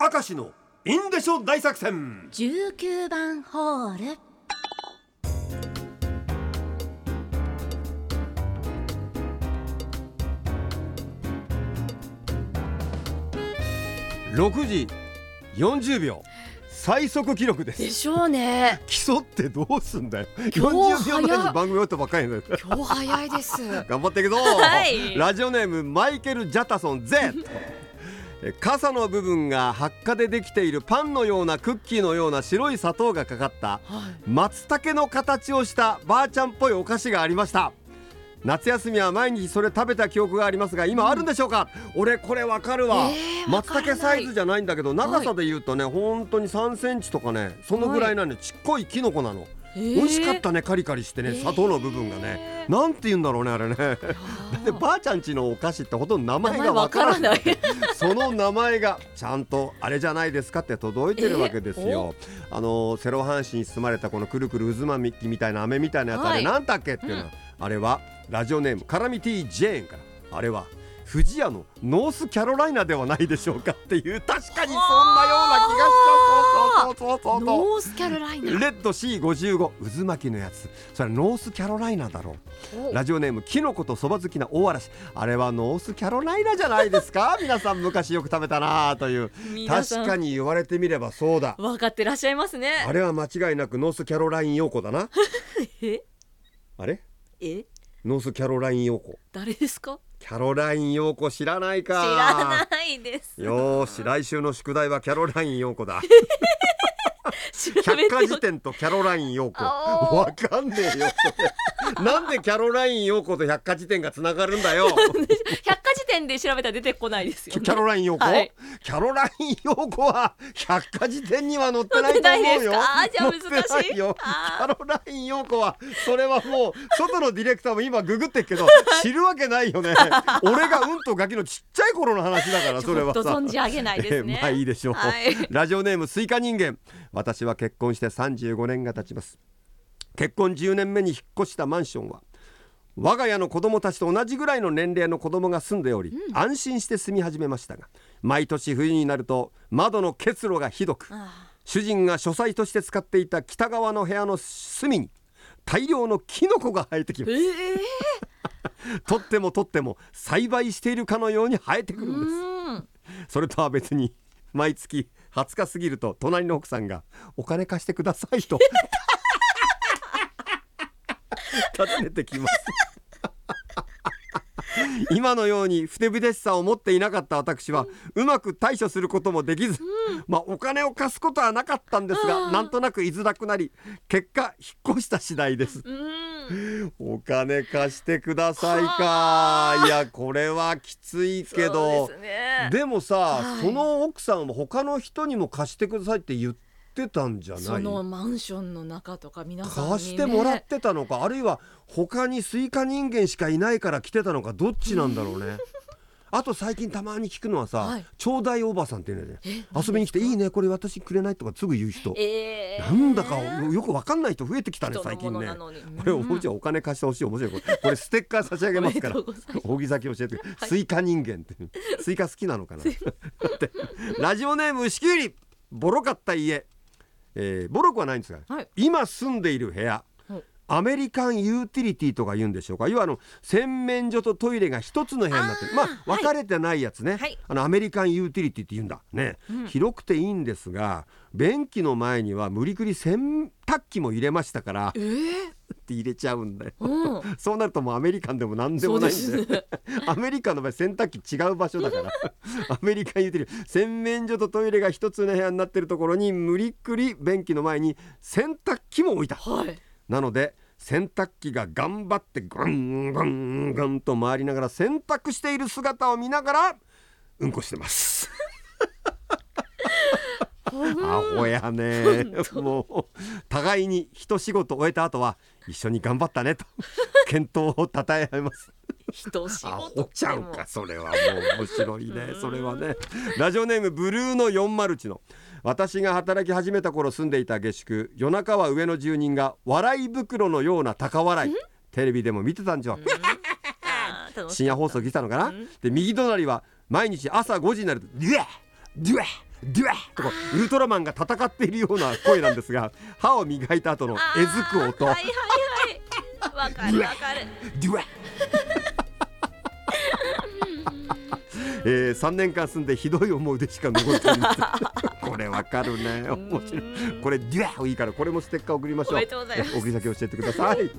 明石のインデショ大作戦。19番ホール。6時40秒。最速記録です。でしょうね。競ってどうすんだよ。今日40秒前に番組終わったばっかり今日早いです。頑張っていくぞ、はい。ラジオネームマイケル・ジャタソン Z え傘の部分が発火でできているパンのようなクッキーのような白い砂糖がかかったはい。松茸の形をしたばあちゃんっぽいお菓子がありました。夏休みは毎日それ食べた記憶がありますが今あるんでしょうか、俺これわかるわ、えーわ松茸サイズじゃないんだけど長さで言うとね、本当に3センチとかねそのぐらいなの、ちっこいキノコなの、美味しかったねカリカリしてねえー。砂糖の部分がね、なんて言うんだろうねあれね。だってばあちゃんちのお菓子ってほとんど名前がわからない。その名前がちゃんとあれじゃないですかって届いてるわけですよ、あのセロハン紙に包まれたこのくるくる渦巻きみたいな飴みたいなやつ、はい。あれなんだっけっていうのは、あれはラジオネームカラミティ・ジェーンからあれは富士屋のノースキャロライナではないでしょうかっていう確かにそんなような気がしたノースキャロライナ。レッド C55 渦巻きのやつ。それはノースキャロライナだろう。ラジオネームキノコとそば好きな大嵐。あれはノースキャロライナじゃないですか？皆さん昔よく食べたなあという。確かに言われてみればそうだ。分かってらっしゃいますね。あれは間違いなくノースキャロライン陽子だな。え？あれ？え？ノースキャロライン陽子。誰ですか？キャロライン陽子知らない知からないです。よーし来週の宿題はキャロライン陽子だ 百科事典とキャロライン陽子わかんねえよなんでキャロライン陽子と百科事典がつながるんだよ。百科事典で調べたら出てこないですよ、ね、キャロライン陽子、はい。キャロライン陽子は百科事典には載ってないと思うよ。あーじゃあ難しい。キあャロライン陽子はそれはもう外のディレクターも今ググってっけど知るわけないよね。俺がうんとガキのちっちゃい頃の話だからそれは。さちょっと存じ上げないですね。えーまあいいでしょう、はい。ラジオネームスイカ人間。私は結婚して35年が経ちます。結婚10年目に引っ越したマンションは我が家の子供たちと同じぐらいの年齢の子供が住んでおり、安心して住み始めましたが毎年冬になると窓の結露がひどくあ主人が書斎として使っていた北側の部屋の隅に大量のキノコが生えてきます。ええ。取っても取っても栽培しているかのように生えてくるんです。うん。それとは別に毎月20日過ぎると隣の奥さんが「お金貸してください」と 訪ねてきます 今のようにふてぶてしさを持っていなかった私はうまく対処することもできず、まあお金を貸すことはなかったんですがなんとなく居づらくなり結果引っ越した次第です。うん。お金貸してくださいか。いやこれはきついけど。でもさ、はい。その奥さんは他の人にも貸してくださいって言ってたんじゃない？そのマンションの中とか皆さんに、ね、貸してもらってたのか？あるいは他にスイカ人間しかいないから来てたのか？どっちなんだろうね？あと最近たまに聞くのはさ、はい。ちょうだいおばさんっていうのでえ？遊びに来て「いいねこれ私くれない?」とかすぐ言う人、えー、なんだかよくわかんない人増えてきたね最近ねものなのに。これおもちゃお金貸してほしい面白い。これこれステッカー差し上げますから。おめでとうございます。送り先教えて、スイカ人間って スイカ好きなのかな？って。ラジオネーム牛きゅうり。ボロかった家、えーボロくはないんですが、はい。今住んでいる部屋はい。アメリカンユーティリティとか言うんでしょうか。要はあの洗面所とトイレが一つの部屋になってる。まあはい。分かれてないやつね、はい。あのアメリカンユーティリティって言うんだ。ね、広くていいんですが便器の前には無理くり洗濯機も入れましたからえー、って入れちゃうんだよ。うん。そうなるともうアメリカンでも何でもないんでそうです。ね アメリカンの場合洗濯機違う場所だから。アメリカン言うてる洗面所とトイレが一つの部屋になってるところに無理くり便器の前に洗濯機も置いた。はい。なので洗濯機が頑張ってガンガンガンと回りながら洗濯している姿を見ながらうんこしてますアホやね。もう互いに一仕事終えた後は一緒に頑張ったねと 健闘をたたえ合います。人仕ア事ホちゃんかそれはもう面白いね。それはね。ラジオネームブルーの401の。私が働き始めた頃住んでいた下宿夜中は上の住人が笑い袋のような高笑い。テレビでも見てたんじゃ深夜放送来たのかな、で右隣は毎日朝5時になると「デュエデュエデュワッとかウルトラマンが戦っているような声なんですが 歯を磨いた後のえずく音。はいはいはい。わかるわかる。デュワッ。えー、3年間住んでひどい思い出しか残ってい。ませんこれわかるね。面白い。これデュワッいいからこれもステッカー送りましょう。送り先教えてください